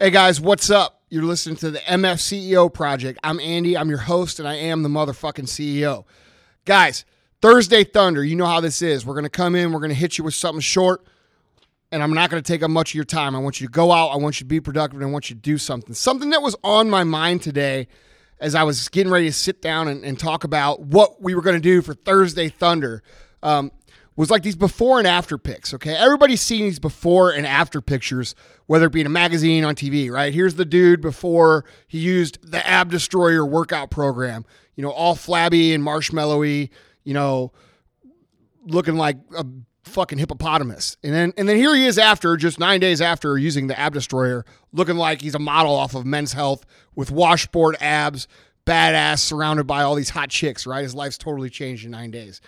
Hey guys, what's up? You're listening to the MF CEO Project. I'm Andy. I'm your host, and I am the motherfucking CEO. Guys, Thursday Thunder. You know how this is. We're gonna come in. We're gonna hit you with something short, and I'm not gonna take up much of your time. I want you to go out. I want you to be productive. And I want you to do something. Something that was on my mind today, as I was getting ready to sit down and, and talk about what we were gonna do for Thursday Thunder. Um, was like these before and after pics. Okay, everybody's seen these before and after pictures, whether it be in a magazine on TV. Right here's the dude before he used the Ab Destroyer workout program. You know, all flabby and marshmallowy. You know, looking like a fucking hippopotamus. And then and then here he is after just nine days after using the Ab Destroyer, looking like he's a model off of Men's Health with washboard abs, badass, surrounded by all these hot chicks. Right, his life's totally changed in nine days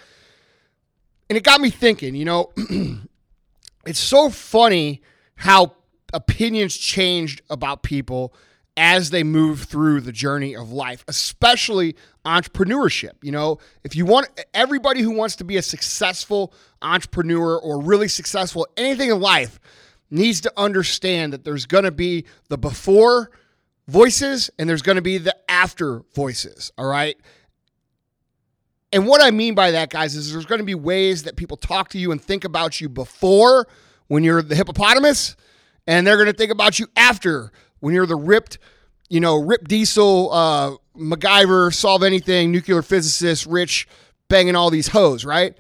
and it got me thinking, you know, it's so funny how opinions changed about people as they move through the journey of life, especially entrepreneurship. You know, if you want everybody who wants to be a successful entrepreneur or really successful anything in life needs to understand that there's going to be the before voices and there's going to be the after voices, all right? And what I mean by that, guys, is there's going to be ways that people talk to you and think about you before when you're the hippopotamus, and they're going to think about you after when you're the ripped, you know, Rip Diesel, uh, MacGyver, solve anything, nuclear physicist, rich, banging all these hoes, right?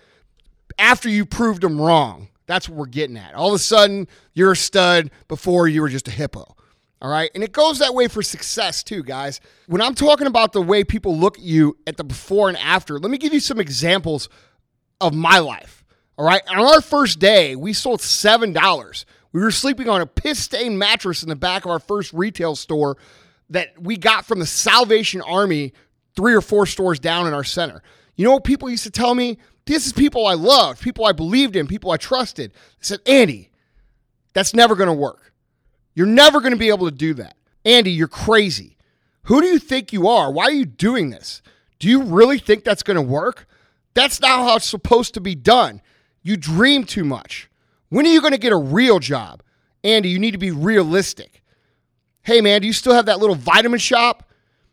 After you proved them wrong. That's what we're getting at. All of a sudden, you're a stud before you were just a hippo. All right. And it goes that way for success too, guys. When I'm talking about the way people look at you at the before and after, let me give you some examples of my life. All right. On our first day, we sold $7. We were sleeping on a piss stained mattress in the back of our first retail store that we got from the Salvation Army three or four stores down in our center. You know what people used to tell me? This is people I loved, people I believed in, people I trusted. They said, Andy, that's never going to work. You're never going to be able to do that. Andy, you're crazy. Who do you think you are? Why are you doing this? Do you really think that's going to work? That's not how it's supposed to be done. You dream too much. When are you going to get a real job? Andy, you need to be realistic. Hey, man, do you still have that little vitamin shop?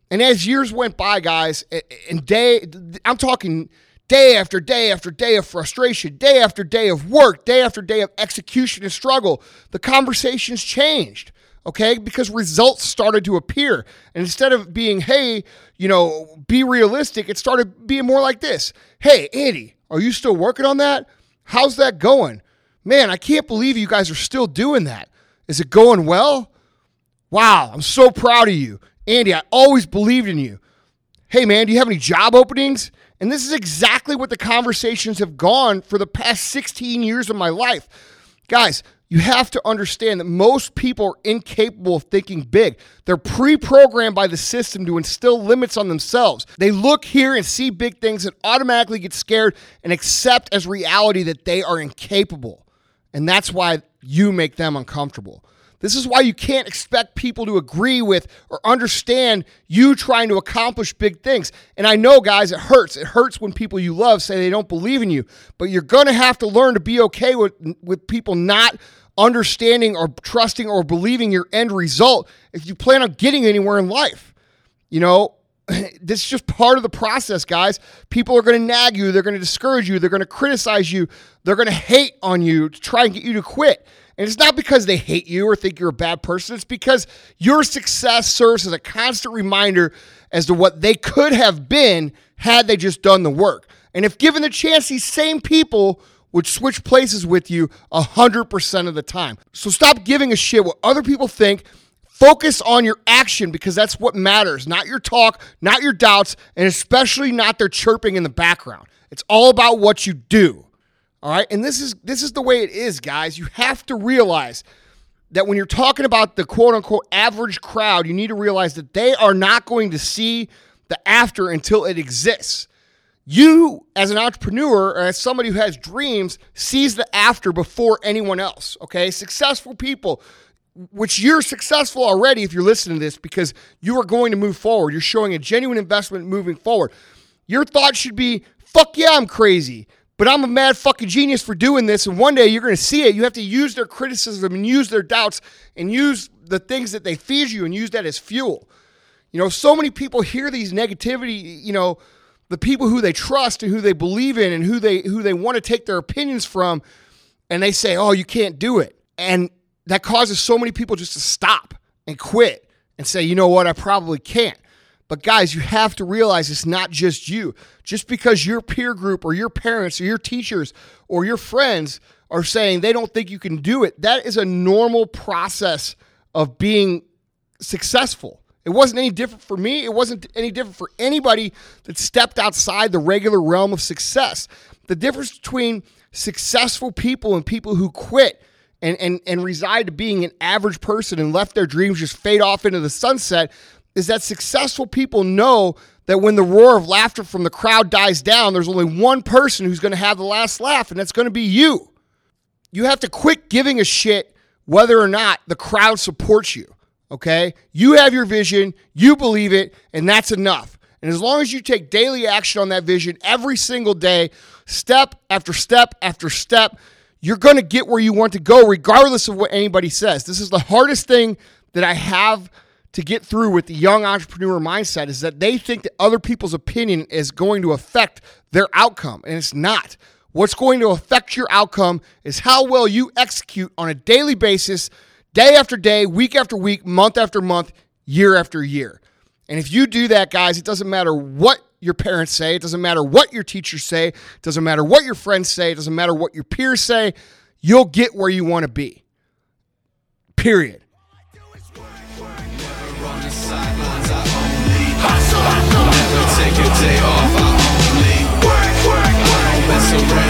And as years went by, guys, and day, I'm talking day after day after day of frustration, day after day of work, day after day of execution and struggle, the conversations changed, okay? Because results started to appear. And instead of being, hey, you know, be realistic, it started being more like this Hey, Andy, are you still working on that? How's that going? Man, I can't believe you guys are still doing that. Is it going well? Wow, I'm so proud of you. Andy, I always believed in you. Hey, man, do you have any job openings? And this is exactly what the conversations have gone for the past 16 years of my life. Guys, you have to understand that most people are incapable of thinking big. They're pre programmed by the system to instill limits on themselves. They look here and see big things and automatically get scared and accept as reality that they are incapable. And that's why you make them uncomfortable. This is why you can't expect people to agree with or understand you trying to accomplish big things. And I know, guys, it hurts. It hurts when people you love say they don't believe in you. But you're going to have to learn to be okay with, with people not understanding or trusting or believing your end result if you plan on getting anywhere in life. You know, this is just part of the process, guys. People are going to nag you, they're going to discourage you, they're going to criticize you, they're going to hate on you to try and get you to quit. And it's not because they hate you or think you're a bad person. It's because your success serves as a constant reminder as to what they could have been had they just done the work. And if given the chance, these same people would switch places with you 100% of the time. So stop giving a shit what other people think. Focus on your action because that's what matters, not your talk, not your doubts, and especially not their chirping in the background. It's all about what you do. All right. And this is this is the way it is, guys. You have to realize that when you're talking about the quote unquote average crowd, you need to realize that they are not going to see the after until it exists. You, as an entrepreneur or as somebody who has dreams, sees the after before anyone else. Okay. Successful people, which you're successful already if you're listening to this because you are going to move forward. You're showing a genuine investment moving forward. Your thought should be, fuck yeah, I'm crazy, but I'm a mad fucking genius for doing this. And one day you're going to see it. You have to use their criticism and use their doubts and use the things that they feed you and use that as fuel. You know, so many people hear these negativity, you know, the people who they trust and who they believe in and who they who they want to take their opinions from and they say, "Oh, you can't do it." And that causes so many people just to stop and quit and say, "You know what? I probably can't." But guys, you have to realize it's not just you. Just because your peer group or your parents or your teachers or your friends are saying they don't think you can do it, that is a normal process of being successful. It wasn't any different for me. It wasn't any different for anybody that stepped outside the regular realm of success. The difference between successful people and people who quit and, and, and reside to being an average person and left their dreams just fade off into the sunset is that successful people know that when the roar of laughter from the crowd dies down, there's only one person who's going to have the last laugh, and that's going to be you. You have to quit giving a shit whether or not the crowd supports you. Okay? You have your vision, you believe it, and that's enough. And as long as you take daily action on that vision every single day, step after step after step, you're going to get where you want to go, regardless of what anybody says. This is the hardest thing that I have to get through with the young entrepreneur mindset is that they think that other people's opinion is going to affect their outcome, and it's not. What's going to affect your outcome is how well you execute on a daily basis, day after day, week after week, month after month, year after year. And if you do that, guys, it doesn't matter what your parents say, it doesn't matter what your teachers say, it doesn't matter what your friends say, it doesn't matter what your peers say, you'll get where you want to be. Period. Never take day off. I only work, work, work.